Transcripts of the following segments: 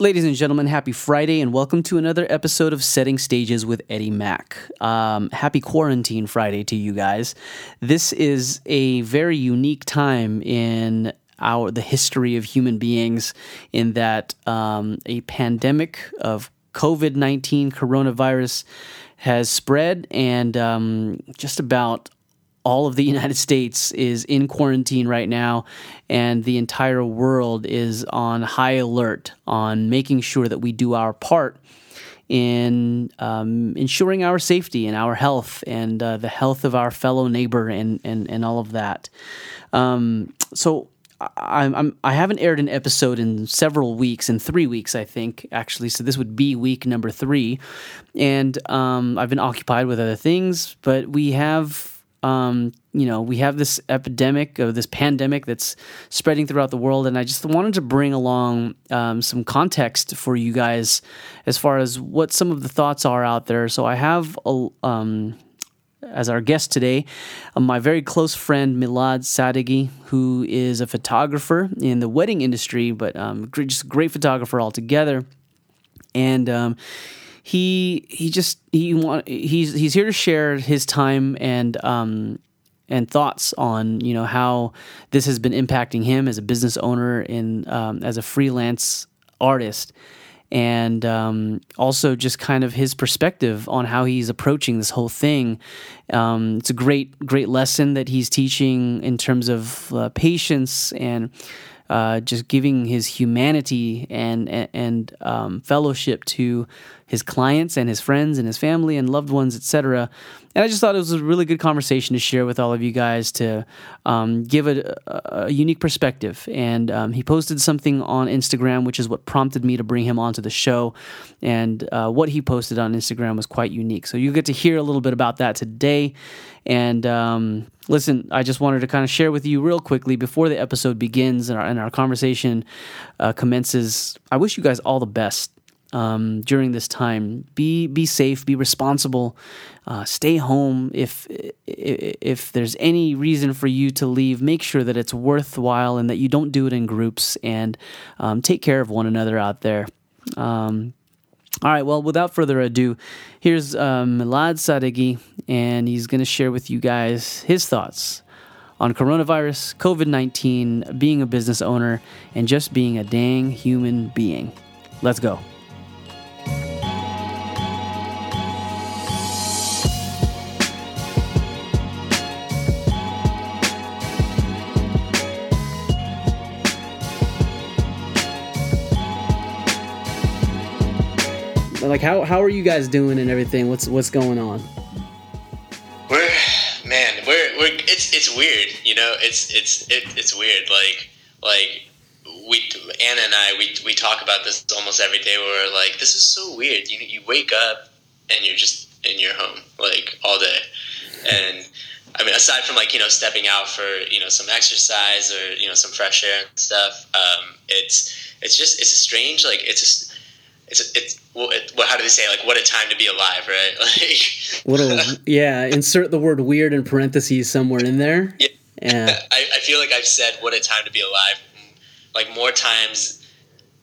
Ladies and gentlemen, happy Friday and welcome to another episode of Setting Stages with Eddie Mack. Um, happy Quarantine Friday to you guys. This is a very unique time in our the history of human beings, in that um, a pandemic of COVID nineteen coronavirus has spread, and um, just about all of the United States is in quarantine right now, and the entire world is on high alert on making sure that we do our part in um, ensuring our safety and our health and uh, the health of our fellow neighbor and, and, and all of that. Um, so I'm, I'm I haven't aired an episode in several weeks, in three weeks, I think actually. So this would be week number three, and um, I've been occupied with other things. But we have um, you know, we have this epidemic of this pandemic that's spreading throughout the world, and I just wanted to bring along um, some context for you guys as far as what some of the thoughts are out there. So I have a, um, as our guest today, uh, my very close friend Milad Sadeghi, who is a photographer in the wedding industry, but um, just a great photographer altogether, and um, he he just he want he's he's here to share his time and um and thoughts on you know how this has been impacting him as a business owner and um, as a freelance artist and um, also just kind of his perspective on how he's approaching this whole thing. Um, it's a great, great lesson that he's teaching in terms of uh, patience and uh, just giving his humanity and and, um, fellowship to his clients and his friends and his family and loved ones, etc. And I just thought it was a really good conversation to share with all of you guys to um, give a, a, unique perspective. And um, he posted something on Instagram, which is what prompted me to bring him onto the show. And uh, what he posted on Instagram was quite unique. So you get to hear a little bit about that today. And um, listen, I just wanted to kind of share with you real quickly before the episode begins and our, and our conversation uh, commences. I wish you guys all the best um, during this time. Be be safe. Be responsible. Uh, stay home. If if there's any reason for you to leave, make sure that it's worthwhile and that you don't do it in groups. And um, take care of one another out there. Um, all right. Well, without further ado, here's um, Milad Sadeghi, and he's going to share with you guys his thoughts on coronavirus, COVID 19, being a business owner, and just being a dang human being. Let's go. Like how how are you guys doing and everything? What's what's going on? We're man, we're we're it's it's weird, you know. It's it's it, it's weird. Like like we Anna and I we we talk about this almost every day. Where we're like, this is so weird. You you wake up and you're just in your home like all day, and I mean, aside from like you know stepping out for you know some exercise or you know some fresh air and stuff, um, it's it's just it's a strange like it's just it's it's well, it, well, how do they say like what a time to be alive, right? Like what a yeah. Insert the word weird in parentheses somewhere in there. Yeah, yeah. I, I feel like I've said what a time to be alive like more times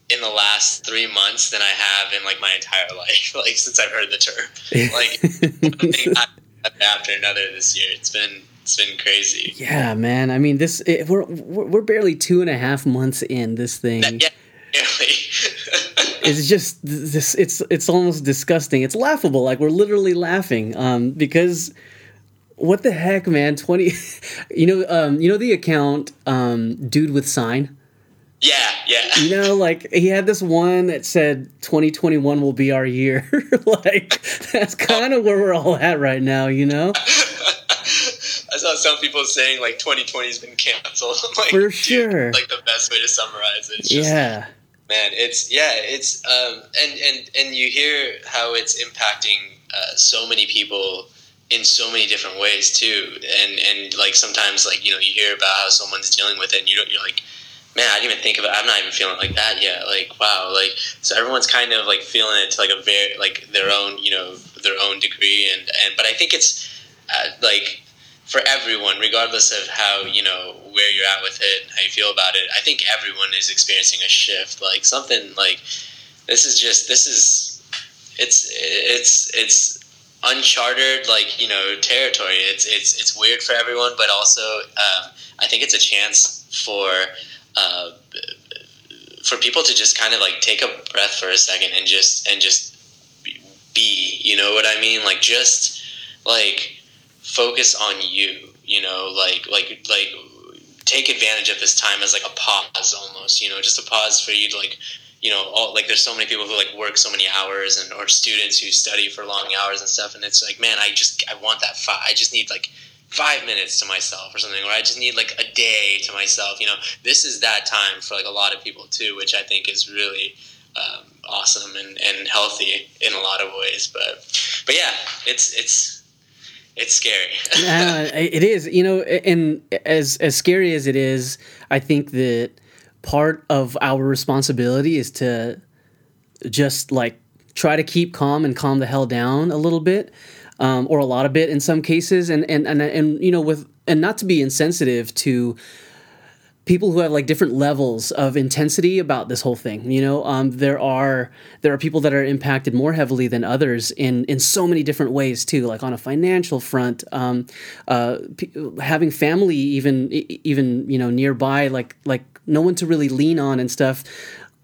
in the last three months than I have in like my entire life, like since I've heard the term. Like after another this year, it's been it's been crazy. Yeah, man. I mean, this it, we're we're barely two and a half months in this thing. That, yeah, it's just this it's it's almost disgusting. It's laughable. Like we're literally laughing um, because what the heck man? 20 you know um, you know the account um, dude with sign? Yeah yeah. You know like he had this one that said 2021 will be our year. Like that's kind of where we're all at right now you know? I saw some people saying like 2020 has been canceled. like, For sure. Dude, like the best way to summarize it. It's just, yeah man it's yeah it's um, and and and you hear how it's impacting uh, so many people in so many different ways too. And and like sometimes like you know you hear about how someone's dealing with it and you don't you're like man i didn't even think of it i'm not even feeling like that yet. Like wow like so everyone's kind of like feeling it to like a very like their own you know their own degree. And and but i think it's uh, like for everyone, regardless of how you know where you're at with it, how you feel about it. I think everyone is experiencing a shift, like something like this is just this is it's it's it's uncharted like you know territory. It's it's it's weird for everyone, but also um, I think it's a chance for. Uh, for people to just kind of like take a breath for a second and just and just be you know what i mean like just like focus on you you know like like like take advantage of this time as like a pause almost you know just a pause for you to like you know all like there's so many people who like work so many hours and or students who study for long hours and stuff and it's like man i just i want that i just need like five minutes to myself or something or i just need like a day to myself you know. This is that time for like a lot of people too which i think is really um, awesome and, and healthy in a lot of ways but but yeah it's it's it's scary. It is you know and as as scary as it is i think that part of our responsibility is to just like try to keep calm and calm the hell down a little bit um, or a lot of bit in some cases. And and and, and you know with and not to be insensitive to people who have like different levels of intensity about this whole thing. You know, um, there are there are people that are impacted more heavily than others in in so many different ways too. Like on a financial front, um, uh, p- having family even even you know nearby, like like no one to really lean on and stuff.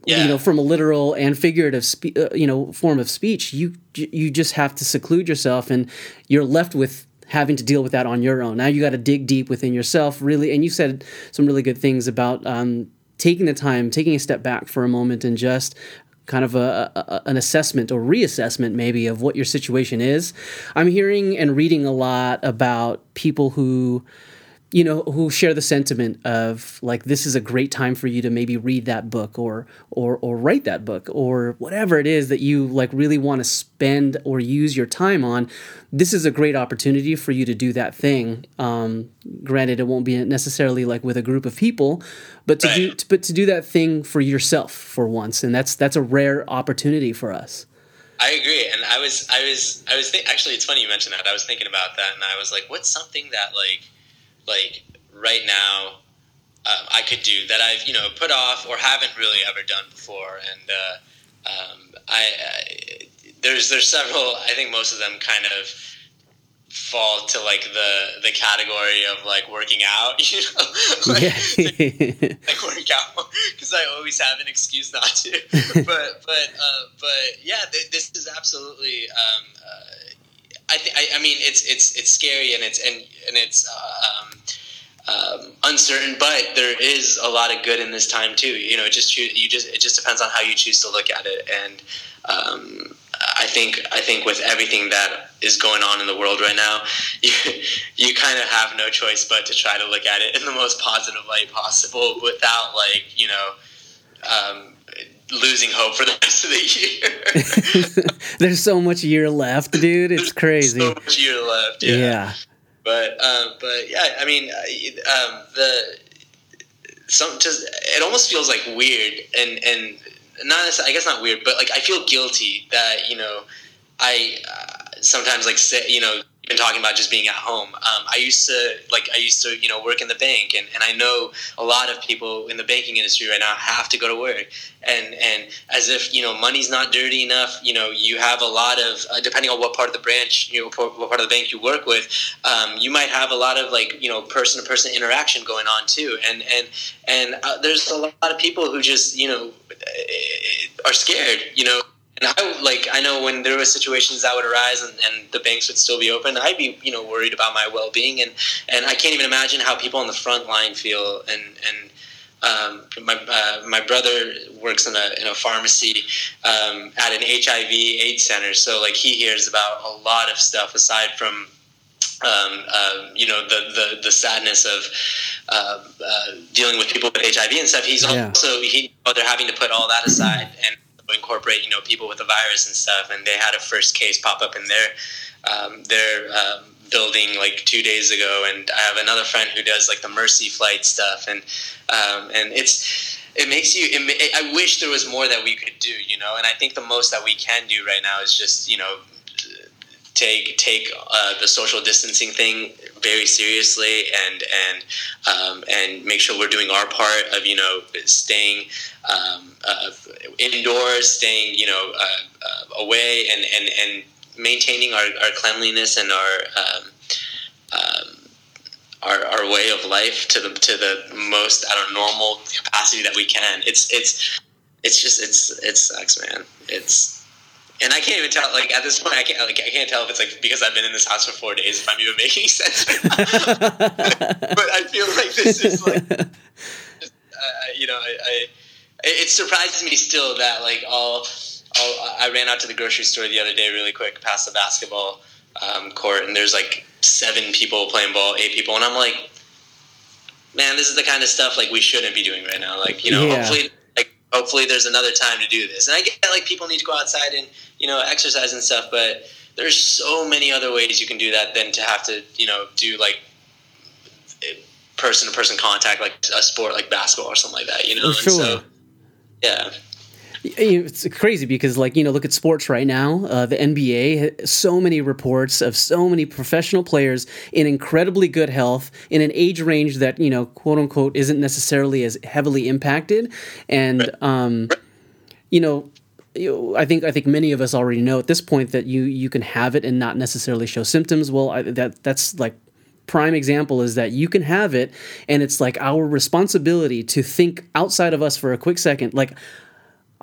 Yeah. You know, from a literal and figurative, spe- uh, you know, form of speech, you you just have to seclude yourself, and you're left with having to deal with that on your own. Now you got to dig deep within yourself, really. And you said some really good things about um, taking the time, taking a step back for a moment, and just kind of a, a, an assessment or reassessment maybe of what your situation is. I'm hearing and reading a lot about people who you know who share the sentiment of like this is a great time for you to maybe read that book or or or write that book or whatever it is that you like really want to spend or use your time on this is a great opportunity for you to do that thing um, granted it won't be necessarily like with a group of people but to right. do but to do that thing for yourself for once and that's that's a rare opportunity for us I agree, and I was, I was, I was. Th- actually, it's funny you mentioned that. I was thinking about that, and I was like, "What's something that like like right now um, I could do that I've you know put off or haven't really ever done before, and uh, um, I, I, there's there's several. I think most of them kind of fall to like the the category of like working out, you know, like, like work out because I always have an excuse not to. but but uh, but yeah, th- this is absolutely. Um, uh, I, th- I, I mean, it's it's it's scary and it's and and it's uh, um, um, uncertain, but there is a lot of good in this time too. You know, it just you just it just depends on how you choose to look at it, and um, I think I think with everything that is going on in the world right now, you you kind of have no choice but to try to look at it in the most positive light possible, without like you know. Um, losing hope for the rest of the year. There's so much year left, dude. It's crazy. so much year left. Yeah. yeah. But um, but yeah, I mean, um, the some just it almost feels like weird and and not I guess not weird, but like I feel guilty that you know I uh, sometimes like say you know been talking about just being at home. Um, I used to like I used to you know work in the bank, and, and I know a lot of people in the banking industry right now have to go to work, and and as if you know money's not dirty enough. You know you have a lot of uh, depending on what part of the branch you know what part of the bank you work with, um, you might have a lot of like you know person to person interaction going on too, and and and uh, there's a lot of people who just you know are scared. You know I like I know when there were situations that would arise and, and the banks would still be open, I'd be you know worried about my well being and and I can't even imagine how people on the front line feel and and. Um, my uh, my brother works in a in a pharmacy um, at an HIV AIDS center, so like he hears about a lot of stuff aside from um, uh, you know the, the the sadness of uh, uh, dealing with people with HIV and stuff. He's yeah. also he they're having to put all that aside and incorporate you know people with the virus and stuff. And they had a first case pop up in their um, their um, building like two days ago. And I have another friend who does like the Mercy flight stuff, and um, and it's it makes you. It, I wish there was more that we could do, you know. And I think the most that we can do right now is just you know take take uh, the social distancing thing very seriously and and um, and make sure we're doing our part of you know staying um, uh, indoors, staying you know uh, uh away, and and and maintaining our, our cleanliness and our um, um, our, our way of life to the to the most I don't normal capacity that we can. It's it's it's just it's it sucks, man. It's and I can't even tell. Like at this point, I can't like I can't tell if it's like because I've been in this house for four days if I'm even making sense. but I feel like this is like, just, uh, you know, I, I it surprises me still that like all, all I ran out to the grocery store the other day really quick past the basketball um, court and there's like seven people playing ball, eight people, and I'm like, man, this is the kind of stuff like we shouldn't be doing right now. Like you know, yeah. hopefully hopefully there's another time to do this. And I get like people need to go outside and you know exercise and stuff, but there's so many other ways you can do that than to have to you know do like person to person contact like a sport like basketball or something like that. You know, sure. So, yeah it's crazy because like you know look at sports right now uh, the nba so many reports of so many professional players in incredibly good health in an age range that you know quote unquote isn't necessarily as heavily impacted. And um, you know I think I think many of us already know at this point that you you can have it and not necessarily show symptoms. Well, I, that that's like prime example is that you can have it and it's like our responsibility to think outside of us for a quick second. Like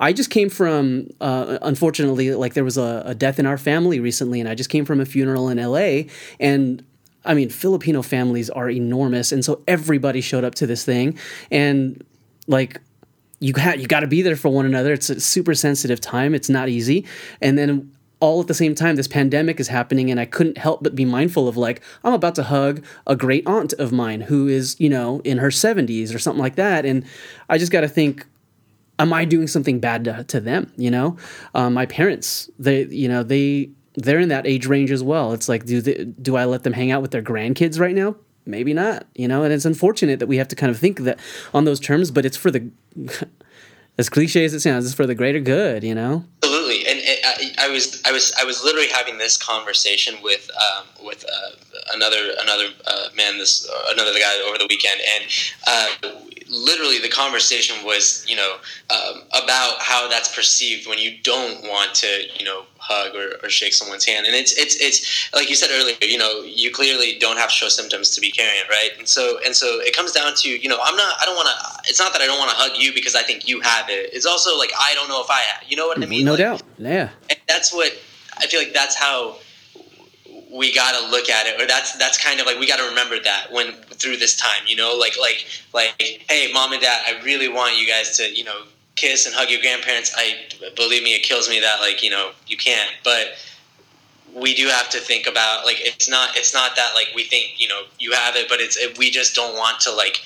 I just came from, uh, unfortunately, like there was a, a death in our family recently, and I just came from a funeral in LA. And I mean, Filipino families are enormous, and so everybody showed up to this thing, and like you got you got to be there for one another. It's a super sensitive time. It's not easy, and then all at the same time this pandemic is happening and i couldn't help but be mindful of like i'm about to hug a great aunt of mine who is you know in her 70s or something like that and i just got to think am I doing something bad to, to them? You know, um, my parents, they, you know, they, they're in that age range as well. It's like, do they, do I let them hang out with their grandkids right now? Maybe not, you know, and it's unfortunate that we have to kind of think that on those terms, but it's for the, as cliche as it sounds, it's for the greater good, you know? Absolutely. And I, I, was, I was, I was literally having this conversation with, um, with, uh, another, another, uh, man, this, uh, another guy over the weekend. And, uh, literally the conversation was you know um, about how that's perceived when you don't want to you know hug or, or shake someone's hand and it's it's it's like you said earlier you know you clearly don't have to show symptoms to be carrying right? And so and so it comes down to you know i'm not i don't want to it's not that i don't want to hug you because i think you have it. It's also like i don't know if i have you know what i mean? No like, doubt. Yeah. and that's what i feel like that's how we got to look at it or that's that's kind of like we got to remember that when through this time you know like like like hey mom and dad i really want you guys to you know kiss and hug your grandparents. I believe me it kills me that like you know you can't but we do have to think about like it's not it's not that like we think you know you have it but it's it, we just don't want to like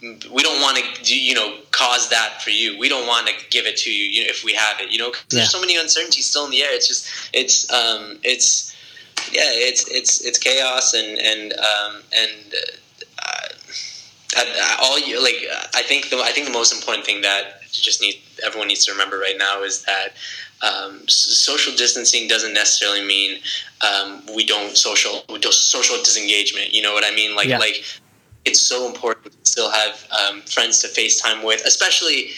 we don't want to you know cause that for you. We don't want to give it to you, you know, if we have it you know yeah. there's so many uncertainties still in the air. It's just it's um it's yeah, it's it's it's chaos and and um, and uh, all you like. I think the I think the most important thing that just need everyone needs to remember right now is that um, social distancing doesn't necessarily mean um, we don't social we don't social disengagement. You know what I mean? Like yeah. like it's so important to still have um, friends to FaceTime with, especially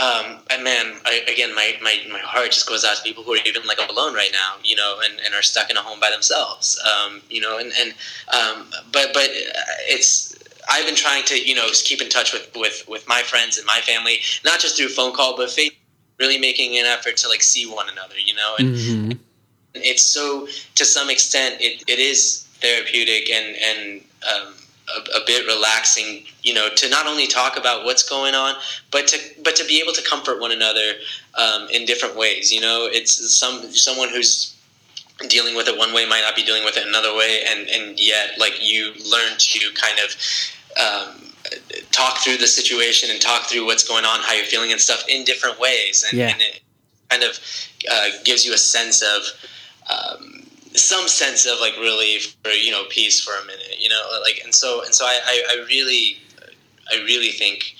um, and man, I, again, my, my, my heart just goes out to people who are even like alone right now, you know, and, and are stuck in a home by themselves, um, you know, and, and um, but but it's I've been trying to you know keep in touch with, with, with my friends and my family, not just through phone call, but really making an effort to like see one another, you know, and mm-hmm. it's so to some extent it, it is therapeutic and and um, a, a, bit relaxing, you know, to not only talk about what's going on, but to but to be able to comfort one another um, in different ways. You know, it's some someone who's dealing with it one way might not be dealing with it another way, and and yet like you learn to kind of. Um, talk through the situation and talk through what's going on, how you're feeling and stuff in different ways, and, yeah. and it kind of uh, gives you a sense of um, some sense of like relief or you know peace for a minute you know like and so and so i i, I really i really think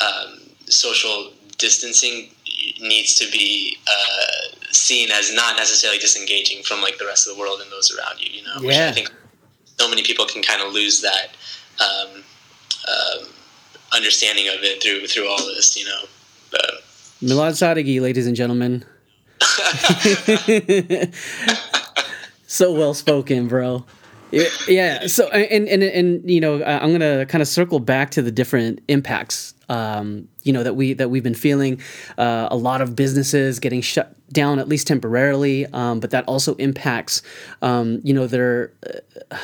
um, social distancing needs to be uh, seen as not necessarily disengaging from like the rest of the world and those around you. You know, yeah. which I think so many people can kind of lose that um, um, understanding of it through through all this. You know, but, Milad Sadeghi, ladies and gentlemen. so well spoken, bro. Yeah. So and and and you know, I'm gonna kind of circle back to the different impacts. Um, you know that we that we've been feeling uh, a lot of businesses getting shut down at least temporarily, um, but that also impacts um, you know their. Uh,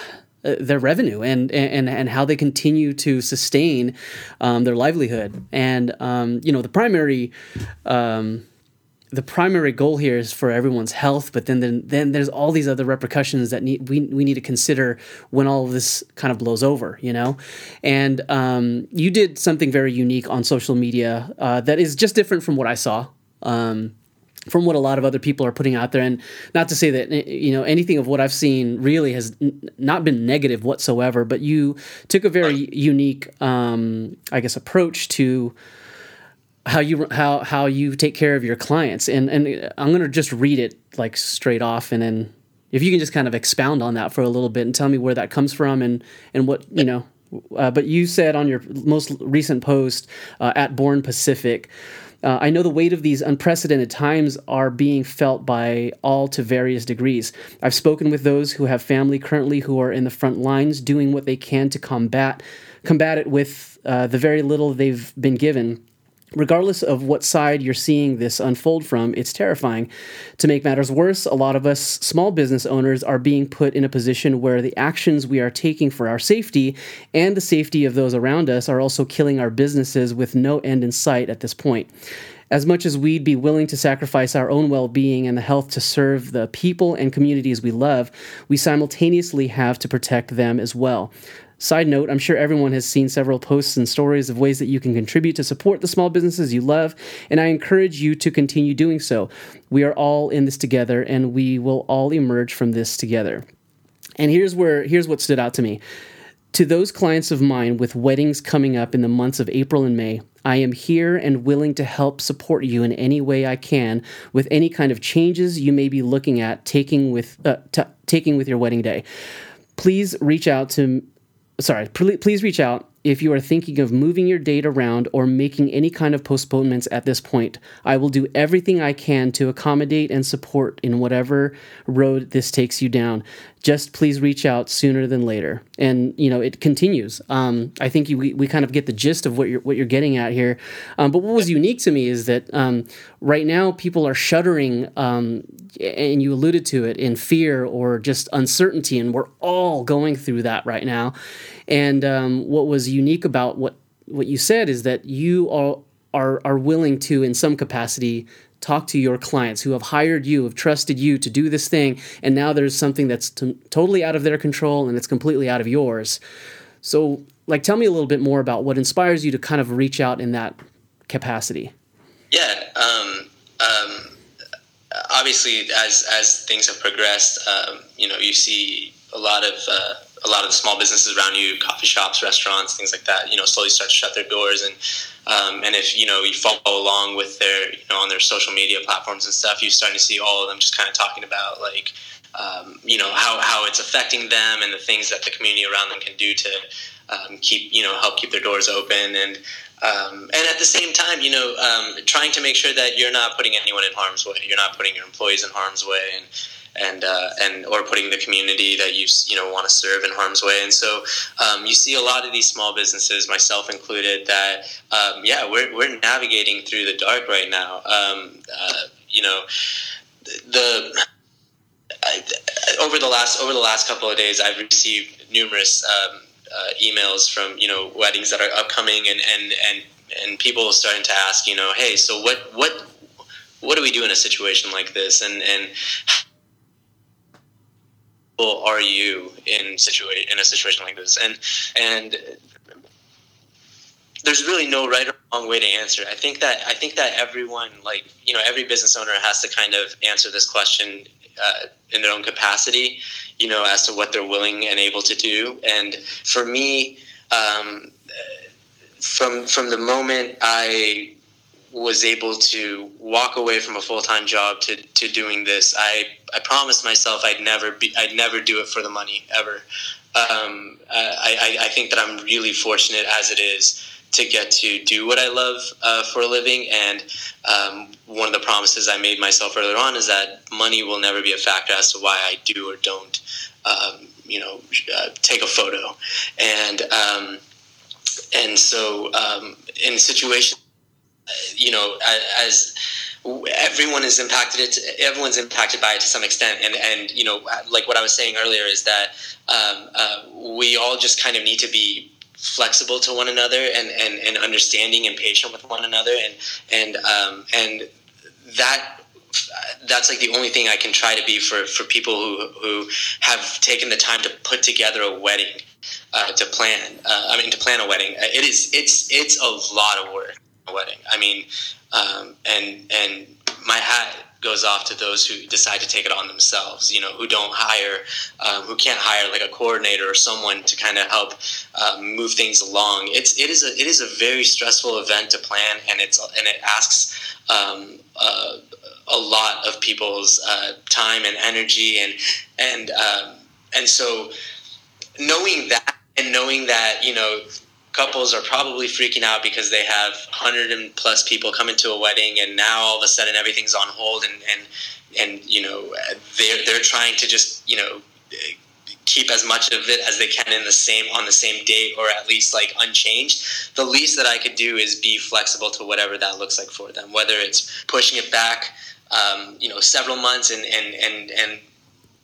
uh, their revenue and, and and how they continue to sustain um, their livelihood and um, you know the primary um, the primary goal here is for everyone's health, but then then, then there's all these other repercussions that need, we, we need to consider when all of this kind of blows over, you know? And um, you did something very unique on social media uh, that is just different from what I saw. Um, from what a lot of other people are putting out there and not to say that you know anything of what i've seen really has n- not been negative whatsoever but you took a very unique um, i guess approach to how you how how you take care of your clients and and I'm going to just read it like straight off and then if you can just kind of expound on that for a little bit and tell me where that comes from and and what you know uh, but you said on your most recent post uh, at Born Pacific uh, I know the weight of these unprecedented times are being felt by all to various degrees. I've spoken with those who have family currently who are in the front lines doing what they can to combat combat it with uh, the very little they've been given regardless of what side you're seeing this unfold from, it's terrifying. To make matters worse, a lot of us small business owners are being put in a position where the actions we are taking for our safety and the safety of those around us are also killing our businesses with no end in sight at this point. As much as we'd be willing to sacrifice our own well being and the health to serve the people and communities we love, we simultaneously have to protect them as well. Side note, I'm sure everyone has seen several posts and stories of ways that you can contribute to support the small businesses you love, and I encourage you to continue doing so. We are all in this together, and we will all emerge from this together. And here's where here's what stood out to me. To those clients of mine with weddings coming up in the months of April and May, I am here and willing to help support you in any way I can with any kind of changes you may be looking at taking with uh, t- taking with your wedding day. Please reach out to sorry, please reach out if you are thinking of moving your date around or making any kind of postponements at this point. I will do everything I can to accommodate and support in whatever road this takes you down just please reach out sooner than later. And you know, it continues. Um, I think you, we, we kind of get the gist of what you're what you're getting at here. Um, but what was unique to me is that um, right now people are shuddering, um, and you alluded to it in fear or just uncertainty, and we're all going through that right now. And um, what was unique about what what you said is that you all are are willing to, in some capacity, talk to your clients who have hired you, have trusted you to do this thing, and now there's something that's t- totally out of their control and it's completely out of yours. So, like, tell me a little bit more about what inspires you to kind of reach out in that capacity. Yeah. Um, um, obviously, as as things have progressed, um, you know, you see a lot of uh, a lot of the small businesses around you, coffee shops, restaurants, things like that, you know, slowly start to shut their doors. And um, and if you know you follow along with their you know on their social media platforms and stuff, you're starting to see all of them just kind of talking about like um, you know how how it's affecting them and the things that the community around them can do to um, keep you know help keep their doors open and. Um, and at the same time, you know, um, trying to make sure that you're not putting anyone in harm's way. You're not putting your employees in harm's way, and and uh, and or putting the community that you you know want to serve in harm's way. And so um, you see a lot of these small businesses, myself included, that um, yeah, we're we're navigating through the dark right now. Um, uh, you know, the. I, over the last over the last couple of days, I've received numerous um, uh, emails from you know weddings that are upcoming, and and and and people starting to ask, you know, hey, so what what what do we do in a situation like this, and and are you in situa- in a situation like this? And and there's really no right or wrong way to answer. I think that I think that everyone, like you know, every business owner has to kind of answer this question uh, in their own capacity, you know, as to what they're willing and able to do. And for me, um, from from the moment I was able to walk away from a full time job to, to doing this, I, I promised myself I'd never be I'd never do it for the money ever. Um, I, I, I think that I'm really fortunate as it is to get to do what I love uh, for a living. And um, one of the promises I made myself earlier on is that money will never be a factor as to why I do or don't, um, you know, uh, take a photo. And um, and so um, in situations, you know, as everyone is impacted it everyone's impacted by it to some extent. And and you know like what i was saying earlier is that um, uh, we all just kind of need to be flexible to one another and, and, and understanding and patient with one another. And and um, and that that's like the only thing I can try to be for, for people who, who have taken the time to put together a wedding uh, to plan uh, I mean to plan a wedding. It is it's it's a lot of work wedding I mean um, and and my hat goes off to those who decide to take it on themselves. You know, who don't hire, um, who can't hire like a coordinator or someone to kind of help um, move things along. It's it is a it is a very stressful event to plan, and it's and it asks um, uh, a lot of people's uh, time and energy, and and um, and so knowing that and knowing that you know couples are probably freaking out because they have 100 and plus people coming to a wedding and now all of a sudden everything's on hold and and and you know they're they're trying to just you know keep as much of it as they can in the same on the same date or at least like unchanged. The least that i could do is be flexible to whatever that looks like for them whether it's pushing it back um, you know several months and and and and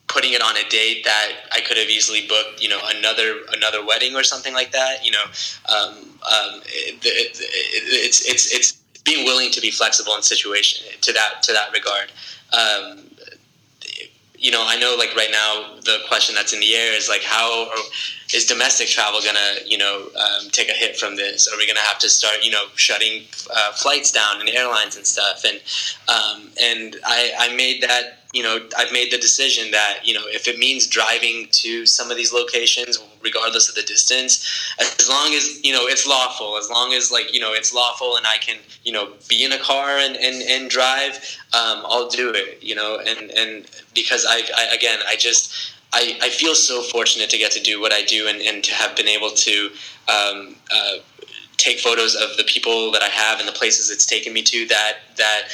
putting it on a date that I could have easily booked, you know, another another wedding or something like that. You know, um, um, it, it, it, it's it's it's being willing to be flexible in situation to that to that regard. Um, you know, I know like right now the question that's in the air is like how is domestic travel gonna you know um, take a hit from this? Are we gonna have to start you know shutting uh, flights down and airlines and stuff? And um, and I, I made that you know, I've made the decision that, you know, if it means driving to some of these locations, regardless of the distance, as long as, you know, it's lawful, as long as, like, you know, it's lawful and I can, you know, be in a car and, and, and drive, um, I'll do it, you know, and, and because I, I again, I just, I, I feel so fortunate to get to do what I do and, and to have been able to, um, uh, take photos of the people that I have and the places it's taken me to that, that,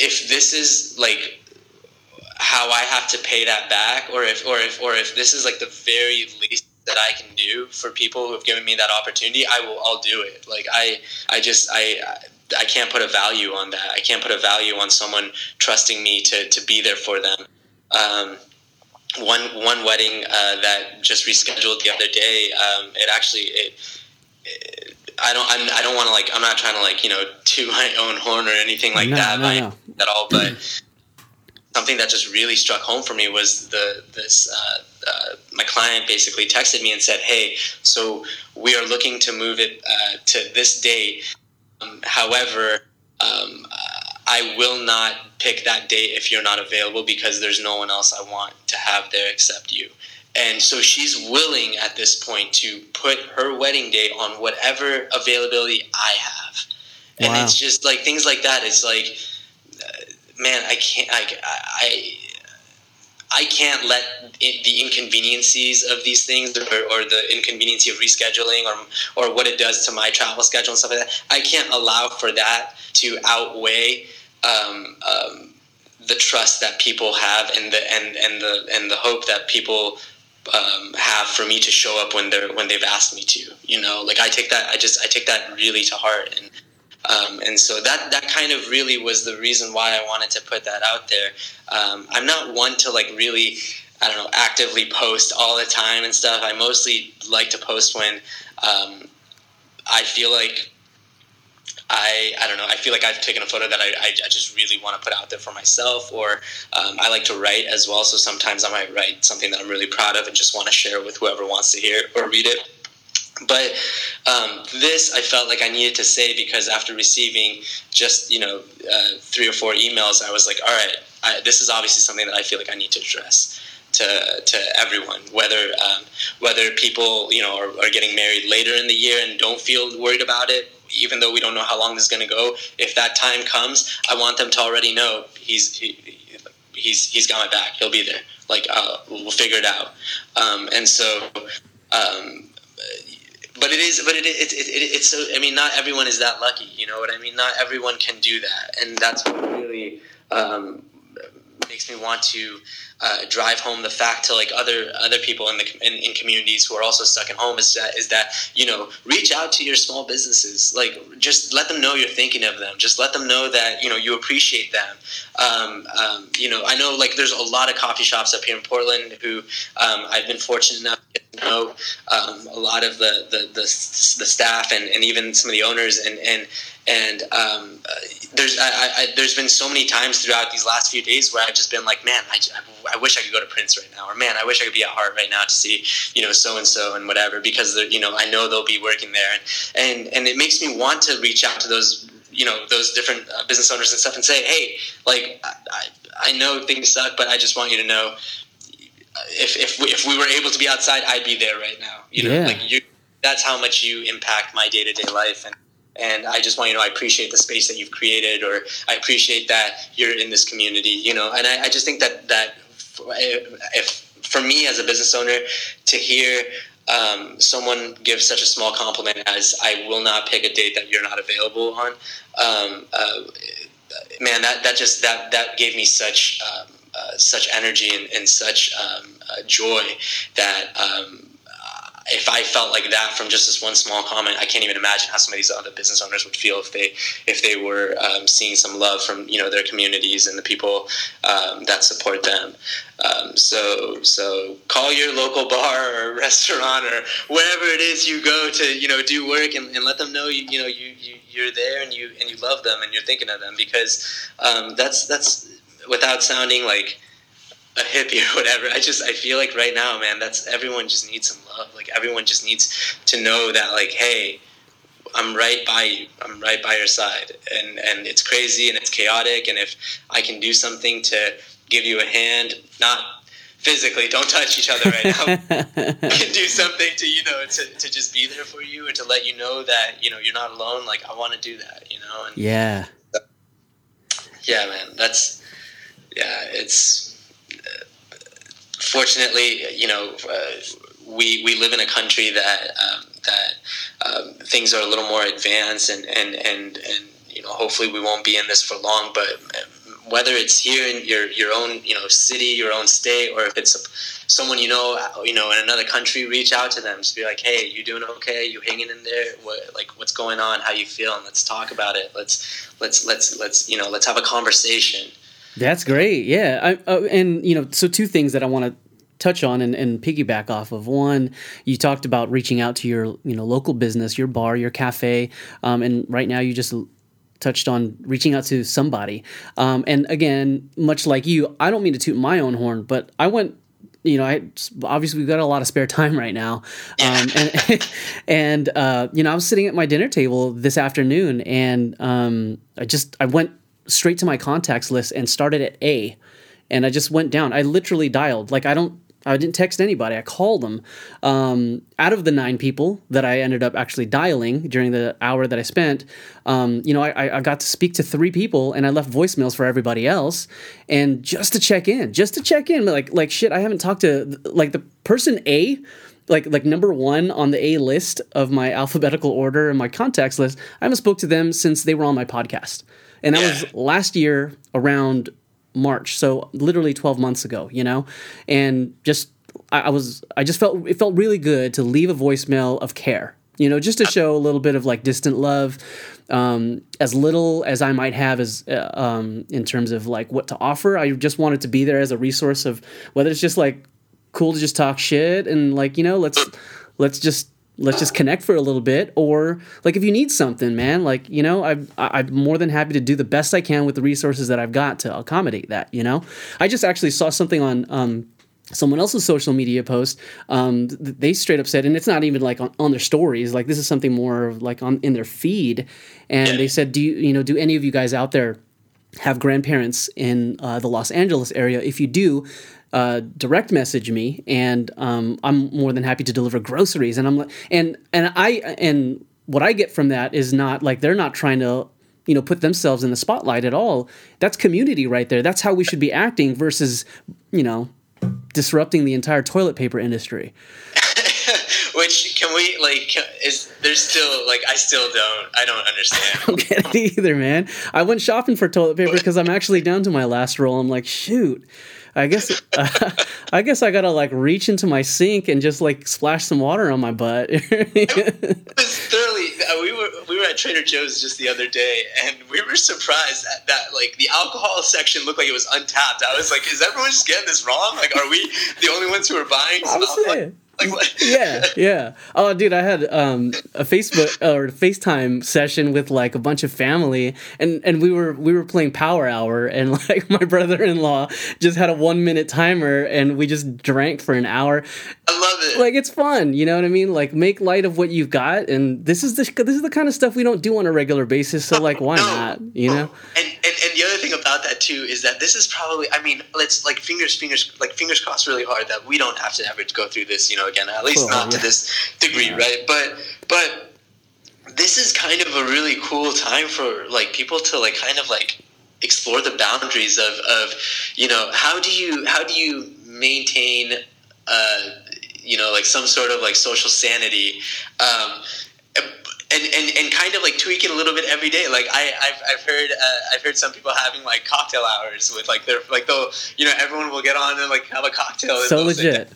if this is like how I have to pay that back, or if or if or if this is like the very least that I can do for people who have given me that opportunity, I will. I'll do it. Like I, I just I. I can't put a value on that. I can't put a value on someone trusting me to, to be there for them. Um, one one wedding uh, that just rescheduled the other day. Um, it actually it, it, I don't I'm, I do not want to like I'm not trying to like you know to my own horn or anything like no, that no, no. at all. But something that just really struck home for me was the this uh, uh, my client basically texted me and said, "Hey, so we are looking to move it uh, to this date. Um, however, um, I will not pick that date if you're not available because there's no one else I want to have there except you." And so she's willing at this point to put her wedding date on whatever availability I have. And wow. it's just like things like that. It's like man, I can't. I, I I can't let it, the inconveniences of these things or, or the inconvenience of rescheduling or, or what it does to my travel schedule and stuff like that. I can't allow for that to outweigh um, um, the trust that people have and the and, and the and the hope that people um, have for me to show up when they're when they've asked me to. You know, like I take that I just I take that really to heart and um, and so that that kind of really was the reason why I wanted to put that out there. Um, I'm not one to like really, I don't know, actively post all the time and stuff. I mostly like to post when um, I feel like I I don't know. I feel like I've taken a photo that I, I, I just really want to put out there for myself, or um, I like to write as well. So sometimes I might write something that I'm really proud of and just want to share with whoever wants to hear or read it. But um, this I felt like I needed to say because after receiving just you know uh, three or four emails, I was like, all right, I, this is obviously something that I feel like I need to address to, to everyone, whether um, whether people you know are, are, getting married later in the year and don't feel worried about it, even though we don't know how long this is going to go, if that time comes, I want them to already know he's he, he's he's got my back. He'll be there. Like uh, we'll figure it out. Um, and so. Um, but it is, but it, it, it, it, it's so. I mean, not everyone is that lucky. You know what I mean? Not everyone can do that, and that's what really um, makes me want to uh, drive home the fact to like other other people in the in, in, communities who are also stuck at home is that is that you know reach out to your small businesses. Like just let them know you're thinking of them. Just let them know that you know you appreciate them. Um, um, you know I know like there's a lot of coffee shops up here in Portland who um, I've been fortunate enough to know um, a lot of the the, the, the staff and, and even some of the owners and and and um, there's I, I, there's been so many times throughout these last few days where I've just been like, man, I, I wish I could go to Prince right now, or man, I wish I could be at Heart right now to see you know so and so and whatever because you know I know they'll be working there, and and and it makes me want to reach out to those you know those different uh, business owners and stuff and say, hey, like I, I know things suck, but I just want you to know if if we, if we were able to be outside, I'd be there right now. You know, yeah. like you. That's how much you impact my day to day life, and and I just want you to know I appreciate the space that you've created, or I appreciate that you're in this community, you know. And I, I just think that that if for me as a business owner to hear um, someone give such a small compliment as I will not pick a date that you're not available on, um, uh, man, that that just that that gave me such um, uh, such energy and, and such um, uh, joy that um, if I felt like that from just this one small comment, I can't even imagine how some of these other business owners would feel if they if they were um, seeing some love from you know their communities and the people um, that support them. Um, so so call your local bar or restaurant or wherever it is you go to you know do work and, and let them know you you know you, you you're there and you and you love them and you're thinking of them because um, that's that's without sounding like a hippie or whatever. I just I feel like right now, man, that's everyone just needs some love. Like everyone just needs to know that like, hey, I'm right by you. I'm right by your side. And and it's crazy and it's chaotic. And if I can do something to give you a hand, not physically, don't touch each other right now. I can do something to you know to, to just be there for you and to let you know that you know you're not alone. Like I want to do that. You know. And yeah. Yeah, man. That's yeah. It's fortunately, you know, uh, we we live in a country that um, that um, things are a little more advanced, and and and and you know, hopefully, we won't be in this for long. But um, whether it's here in your your own you know city, your own state, or if it's someone you know you know in another country, reach out to them. Just be like, hey, you doing okay? You hanging in there? What like what's going on? How you feeling? Let's talk about it. Let's let's let's let's you know let's have a conversation. That's great. Yeah. I, uh, and, you know, so two things that I want to touch on and, and, piggyback off of. One, you talked about reaching out to your, you know, local business, your bar, your cafe. Um, and right now you just touched on reaching out to somebody. Um, and again, much like you, I don't mean to toot my own horn, but I went you know, I obviously we've got a lot of spare time right now, um, and and uh, you know, I was sitting at my dinner table this afternoon, and um, I just I went straight to my contacts list and started at A. And I just went down. I literally dialed. Like, I don't, I didn't text anybody. I called them. Um, out of the nine people that I ended up actually dialing during the hour that I spent, um, you know, I, I got to speak to three people and I left voicemails for everybody else. And just to check in, just to check in, like, like shit, I haven't talked to, like, the person A like like number one on the A list of my alphabetical order and my contacts list. I haven't spoke to them since they were on my podcast and that yeah. was last year around March, so literally 12 months ago, you know, and just I, I was I just felt it felt really good to leave a voicemail of care, you know, just to show a little bit of like distant love, um, as little as I might have as uh, um, in terms of like what to offer. I just wanted to be there as a resource of whether it's just like cool to just talk shit and like you know let's let's just let's just connect for a little bit or like if you need something man like you know i'm i'm more than happy to do the best i can with the resources that i've got to accommodate that you know i just actually saw something on um, someone else's social media post um, they straight up said and it's not even like on, on, their stories like this is something more like on in their feed and they said do you you know do any of you guys out there have grandparents in uh, the Los Angeles area. If you do, uh, direct message me, and um, I'm more than happy to deliver groceries. And I'm like, and and I and what I get from that is not like they're not trying to you know put themselves in the spotlight at all. That's community right there. That's how we should be acting versus you know disrupting the entire toilet paper industry. Which can we like? Is there's still like I still don't I don't understand. I don't get it either, man. I went shopping for toilet paper because I'm actually down to my last roll. I'm like, shoot. I guess uh, I guess I gotta like reach into my sink and just like splash some water on my butt. it was thoroughly. Uh, we were we were at Trader Joe's just the other day, and we were surprised at that. Like the alcohol section looked like it was untapped. I was like, is everyone just getting this wrong? Like, are we the only ones who are buying? Stuff? Like, what? Yeah, yeah. Oh, dude, I had um, a Facebook or FaceTime session with like a bunch of family, and and we were we were playing Power Hour, and like my brother-in-law just had a one minute timer, and we just drank for an hour. I love it. Like it's fun, you know what I mean? Like make light of what you've got, and this is the this is the kind of stuff we don't do on a regular basis. So like, why no. not? You know. And, and and the other thing too is that this is probably. I mean, let's like fingers fingers like fingers crossed really hard that we don't have to ever go through this. You know again, at least not yeah. to this degree, yeah. right? But but this is kind of a really cool time for like people to like kind of like explore the boundaries of of you know how do you how do you maintain uh you know like some sort of like social sanity um and, and, and kind of like tweak it a little bit every day. Like I I've, I've heard uh, I've heard some people having like cocktail hours with like their like they'll you know everyone will get on and like have a cocktail. So legit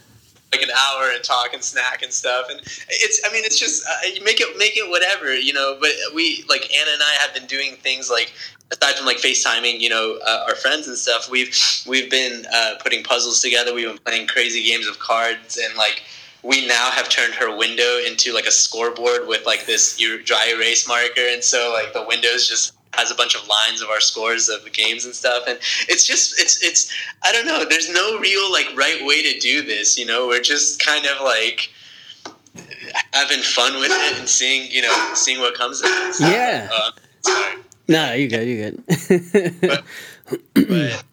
like an hour and talk and snack and stuff and it's i mean it's just uh, you make it make it whatever you know but we like anna and i have been doing things like aside from like facetiming you know uh, our friends and stuff we've we've been uh, putting puzzles together we've been playing crazy games of cards and like we now have turned her window into like a scoreboard with like this dry erase marker. And so like the windows just has a bunch of lines of our scores of the games and stuff. And it's just it's it's i don't know. There's no real like right way to do this you know? We're just kind of like having fun with it and seeing you know seeing what comes of it. So, yeah. uh, sorry. No you good you good. But, but,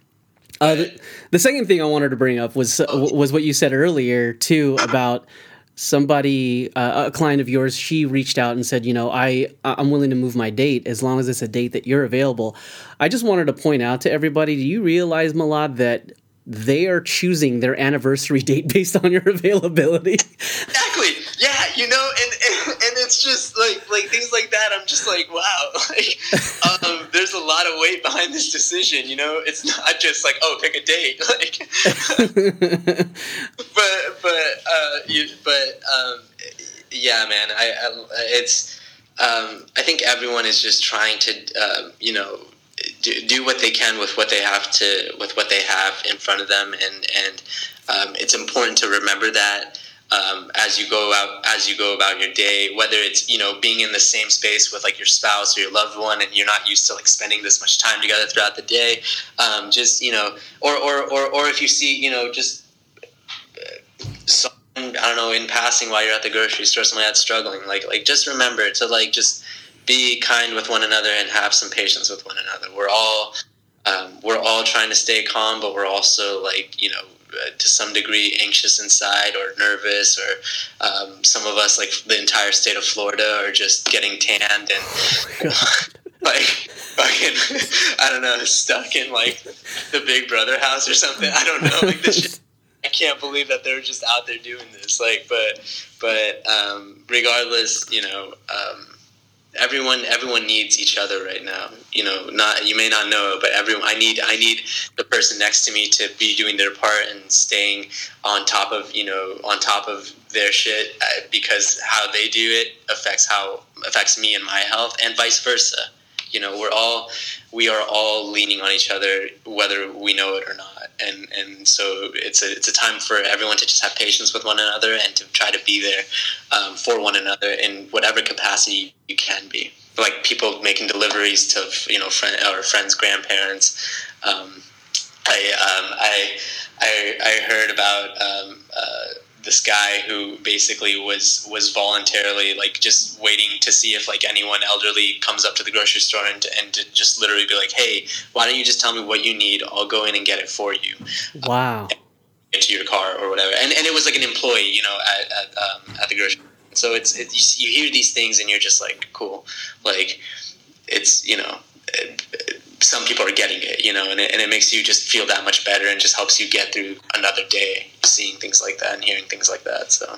uh, the, the, second thing I wanted to bring up was uh, was what you said earlier too about somebody uh, a client of yours she reached out and said you know i i'm willing to move my date as long as it's a date that you're available. I just wanted to point out to everybody do you realize milad that they are choosing their anniversary date based on your availability? Exactly. Yeah you know and, and, and it's just like like things like that i'm just like wow like um, there's a lot of weight behind this decision you know? It's not just like oh pick a date like but but uh you, but um yeah man i, I it's um i think everyone is just trying to uh, you know do, do what they can with what they have to with what they have in front of them and and um, it's important to remember that um, as you go out as you go about your day whether it's you know being in the same space with like your spouse or your loved one and you're not used to like spending this much time together throughout the day um, just you know or, or or or if you see you know just uh, someone, I don't know in passing while you're at the grocery store someone that's struggling like like just remember to like just be kind with one another and have some patience with one another. We're all um, we're all trying to stay calm but we're also like you know to some degree anxious inside or nervous or um, some of us like the entire state of florida are just getting tanned and oh like fucking i don't know stuck in like the big brother house or something. I don't know like this shit, i can't believe that they're just out there doing this like but but um, regardless you know um, everyone everyone needs each other right now. You know not you may not know it, but everyone i need i need the person next to me to be doing their part and staying on top of you know on top of their shit uh, because how they do it affects how affects me and my health and vice versa. You know we're all we are all leaning on each other whether we know it or not and and so it's a it's a time for everyone to just have patience with one another and to try to be there um, for one another in whatever capacity you can be. Like people making deliveries to you know friend or friends grandparents. Um, I, um, I I I heard about um, uh, this guy who basically was was voluntarily like just waiting to see if like anyone elderly comes up to the grocery store and, and to just literally be like hey why don't you just tell me what you need i'll go in and get it for you wow into your car or whatever and, and it was like an employee you know at, at, um, at the grocery store. So it's it, you, you hear these things and you're just like, cool, like it's you know. Some people are getting it, you know, and it, and it makes you just feel that much better and just helps you get through another day seeing things like that and hearing things like that. So,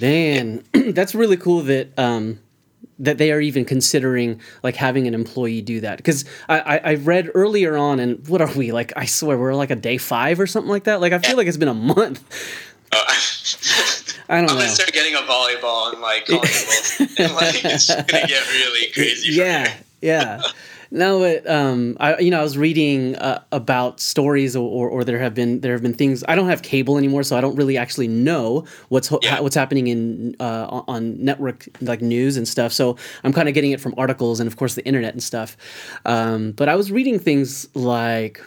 man, that's really cool that um, that they are even considering like having an employee do that because I, I, I read earlier on and what are we like I swear we're like a day five or something like that like I feel like it's been a month. Uh, I don't I'm know. gonna start getting a volleyball and like and like it's gonna get really crazy. Yeah, yeah. No, it, um, I you know I was reading uh, about stories or, or, or there have been there have been things I don't have cable anymore so I don't really actually know what's ho- Yeah. ha- what's happening in uh, on network like news and stuff so I'm kind of getting it from articles and of course the internet and stuff um, but I was reading things like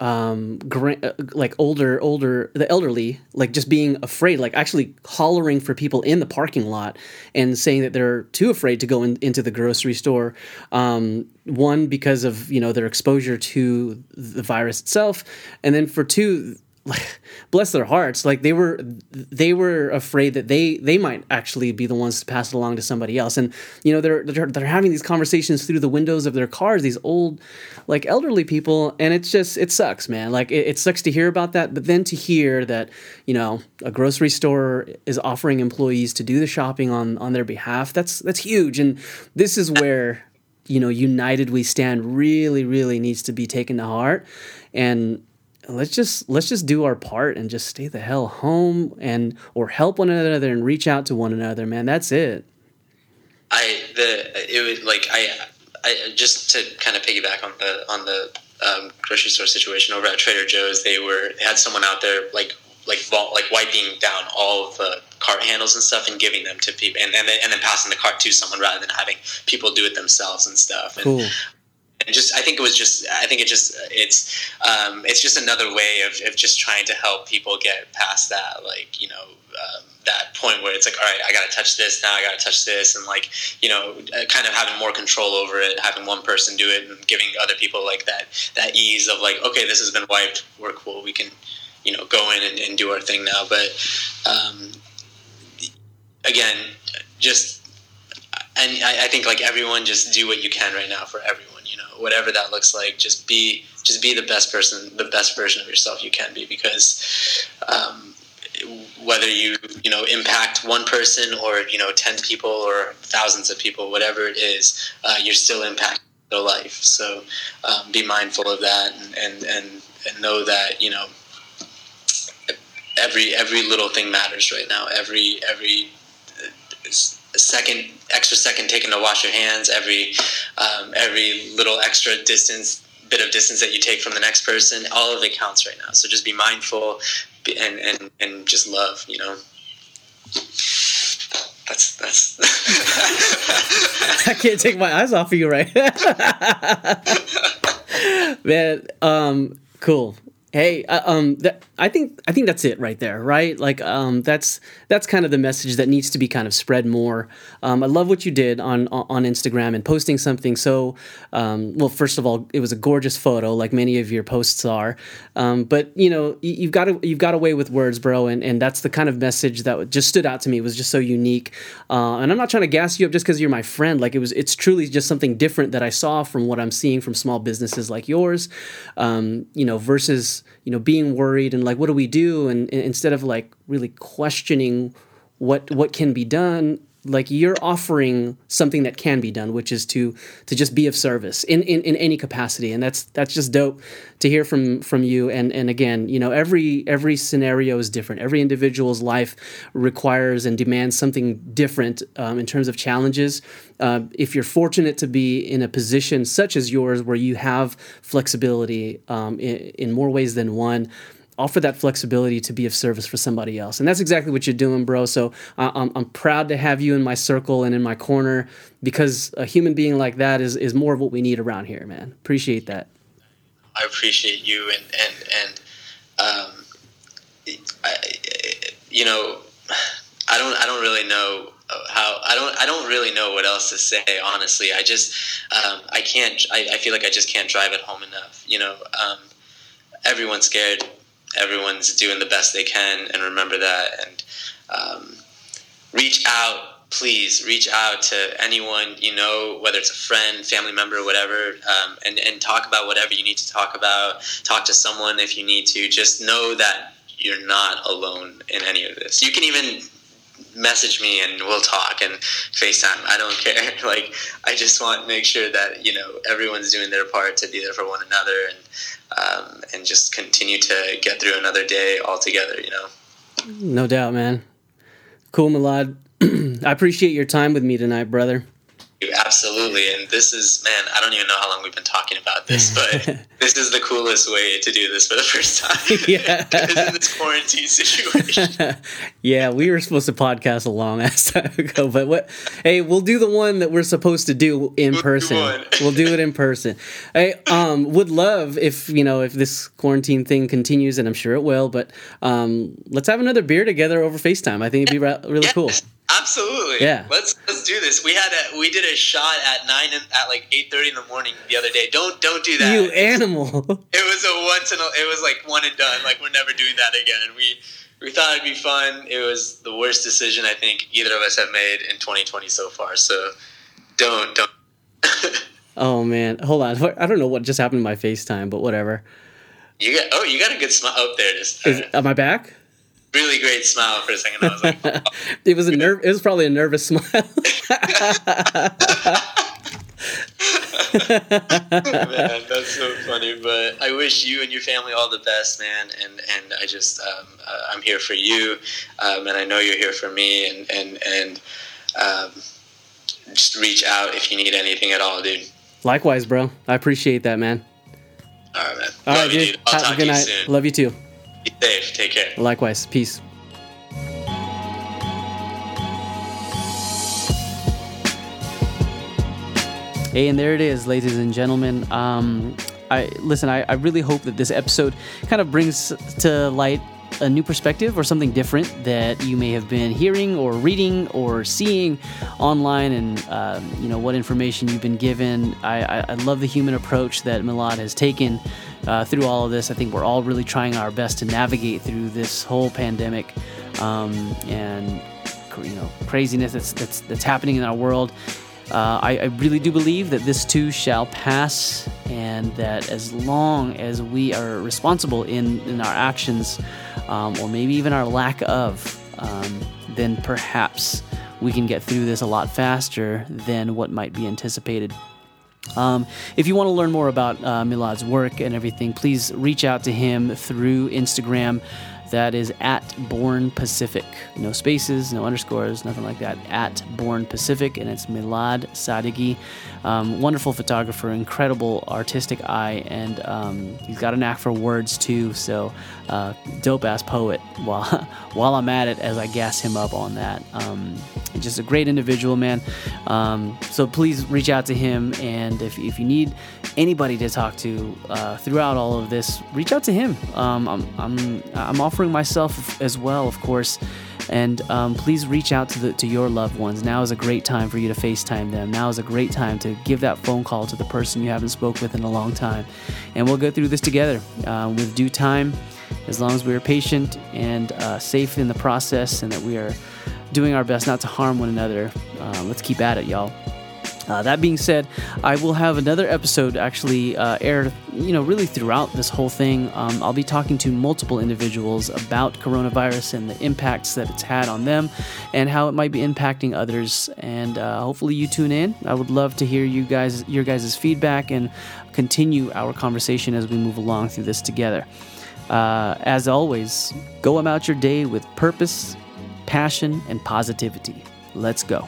um uh, like older older the elderly like just being afraid like actually hollering for people in the parking lot and saying that they're too afraid to go in, into the grocery store um one because of you know their exposure to the virus itself and then for two bless their hearts like they were they were afraid that they they might actually be the ones to pass it along to somebody else. And you know they're they're, they're having these conversations through the windows of their cars these old like elderly people and it's just it sucks man. Like it, it sucks to hear about that but then to hear that you know a grocery store is offering employees to do the shopping on on their behalf that's that's huge. And this is where you know united we stand really really needs to be taken to heart. And let's just let's just do our part and just stay the hell home and or help one another and reach out to one another man that's it I the it was like I I just to kind of piggyback on the on the um, grocery store situation over at Trader Joe's. They were they had someone out there like like vault, like wiping down all of the cart handles and stuff and giving them to people and and then, and then passing the cart to someone rather than having people do it themselves and stuff. And, cool and just I think it was just I think it just it's um, it's just another way of, of just trying to help people get past that like you know um, that point where it's like all right I got to touch this now I got to touch this and like you know uh, kind of having more control over it having one person do it and giving other people like that that ease of like okay this has been wiped we're cool we can you know go in and, and do our thing now. But um, again just and I, I think like everyone just do what you can right now for everyone whatever that looks like just be just be the best person the best version of yourself you can be because um, whether you you know impact one person or you know 10 people or thousands of people whatever it is uh, you're still impacting their life. So um, be mindful of that and, and and and know that you know every every little thing matters right now. Every every uh, second extra second taken to wash your hands every um, every little extra distance bit of distance that you take from the next person all of it counts right now so just be mindful and and, and just love you know that's that's I can't take my eyes off of you, right? Man, um, cool. Hey, uh, um, that, I think I think that's it right there, right? Like, um, that's that's kind of the message that needs to be kind of spread more. Um, I love what you did on on Instagram and posting something so. Um, well, first of all, it was a gorgeous photo, like many of your posts are. Um, but you know, you, you've got a, you've got away with words, bro, and, and that's the kind of message that just stood out to me. It was just so unique. Uh, and I'm not trying to gas you up just because you're my friend. Like it was, it's truly just something different that I saw from what I'm seeing from small businesses like yours. Um, you know, versus you know being worried and like what do we do? And, and instead of like really questioning what what can be done like you're offering something that can be done which is to to just be of service in, in in any capacity. And that's that's just dope to hear from from you. And and again you know every every scenario is different. Every individual's life requires and demands something different um, in terms of challenges. Uh, if you're fortunate to be in a position such as yours where you have flexibility um, in, in more ways than one offer that flexibility to be of service for somebody else. And that's exactly what you're doing bro. So uh, I'm, I'm proud to have you in my circle and in my corner because a human being like that is, is more of what we need around here man. Appreciate that. I appreciate you and and and um, I, you know I don't I don't really know how I don't I don't really know what else to say honestly. I just um, I can't I, I feel like I just can't drive it home enough you know? Um, everyone's scared everyone's doing the best they can and remember that and um, reach out please reach out to anyone you know, whether it's a friend, family member, whatever, um, and, and talk about whatever you need to talk about. Talk to someone if you need to. Just know that you're not alone in any of this. You can even message me and we'll talk and FaceTime. I don't care. Like, I just want to make sure that, you know, everyone's doing their part to be there for one another and, um, and just continue to get through another day all together, you know? No doubt, man. Cool, Milad. I appreciate your time with me tonight, brother. Absolutely. And this is, man, I don't even know how long we've been talking about this, but this is the coolest way to do this for the first time. Yeah. in this quarantine situation. yeah, we were supposed to podcast a long ass time ago, but what, hey, we'll do the one that we're supposed to do in we'll person. Do we'll do it in person. I um, would love if, you know, if this quarantine thing continues, and I'm sure it will, but um, let's have another beer together over FaceTime. I think it'd be really yes. cool. Absolutely. Yeah. Let's let's do this. We had a we did a shot at nine at like eight thirty in the morning the other day. Don't don't do that. You animal. It was a once in a, it was like one and done. Like we're never doing that again. And we we thought it'd be fun. It was the worst decision I think either of us have made in 2020 so far. So don't don't. oh man, hold on. I don't know what just happened to my FaceTime, but whatever. You got oh you got a good smile. Oh, there it is. is am I back? Really great smile for a second. I was like, oh. it was a nerve. It was probably a nervous smile. Man, that's so funny. But I wish you and your family all the best, man. And and I just um, uh, I'm here for you, um, and I know you're here for me. And and and um, just reach out if you need anything at all, dude. Likewise, bro. I appreciate that, man. All right, man. All Love right, dude. dude. I'll Have talk a good night. Soon. Love you too. Be safe. Take care. Likewise. Peace. Hey, and there it is, ladies and gentlemen. Um, I listen. I, I really hope that this episode kind of brings to light a new perspective or something different that you may have been hearing or reading or seeing online and um, you know what information you've been given I, I, I, love the human approach that milad has taken uh, through all of this. I think we're all really trying our best to navigate through this whole pandemic um, and you know craziness that's, that's that's happening in our world. Uh, I, I, really do believe that this too shall pass, and that as long as we are responsible in, in our actions, um, or maybe even our lack of, um, then perhaps we can get through this a lot faster than what might be anticipated. Um, if you want to learn more about uh, Milad's work and everything, please reach out to him through Instagram. That is at Born Pacific. No spaces, no underscores, nothing like that. At Born Pacific, and it's Milad Sadeghi. Um, wonderful photographer, incredible artistic eye, and um, he's got a knack for words too. So, uh, dope ass poet. While while I'm at it, as I gas him up on that, um, just a great individual, man. Um, so please reach out to him, and if, if you need anybody to talk to uh, throughout all of this, reach out to him. Um, I'm I'm I'm offering myself as well, of course. And um, please reach out to the to your loved ones. Now is a great time for you to FaceTime them. Now is a great time to give that phone call to the person you haven't spoke with in a long time. And we'll go through this together uh, with due time, as long as we are patient and uh, safe in the process, and that we are doing our best not to harm one another. Uh, let's keep at it, y'all. Uh, that being said, I will have another episode actually uh, aired, you know, really throughout this whole thing. Um, I'll be talking to multiple individuals about coronavirus and the impacts that it's had on them and how it might be impacting others. And uh, hopefully you tune in. I would love to hear you guys, your guys' feedback and continue our conversation as we move along through this together. Uh, as always, go about your day with purpose, passion, and positivity. Let's go.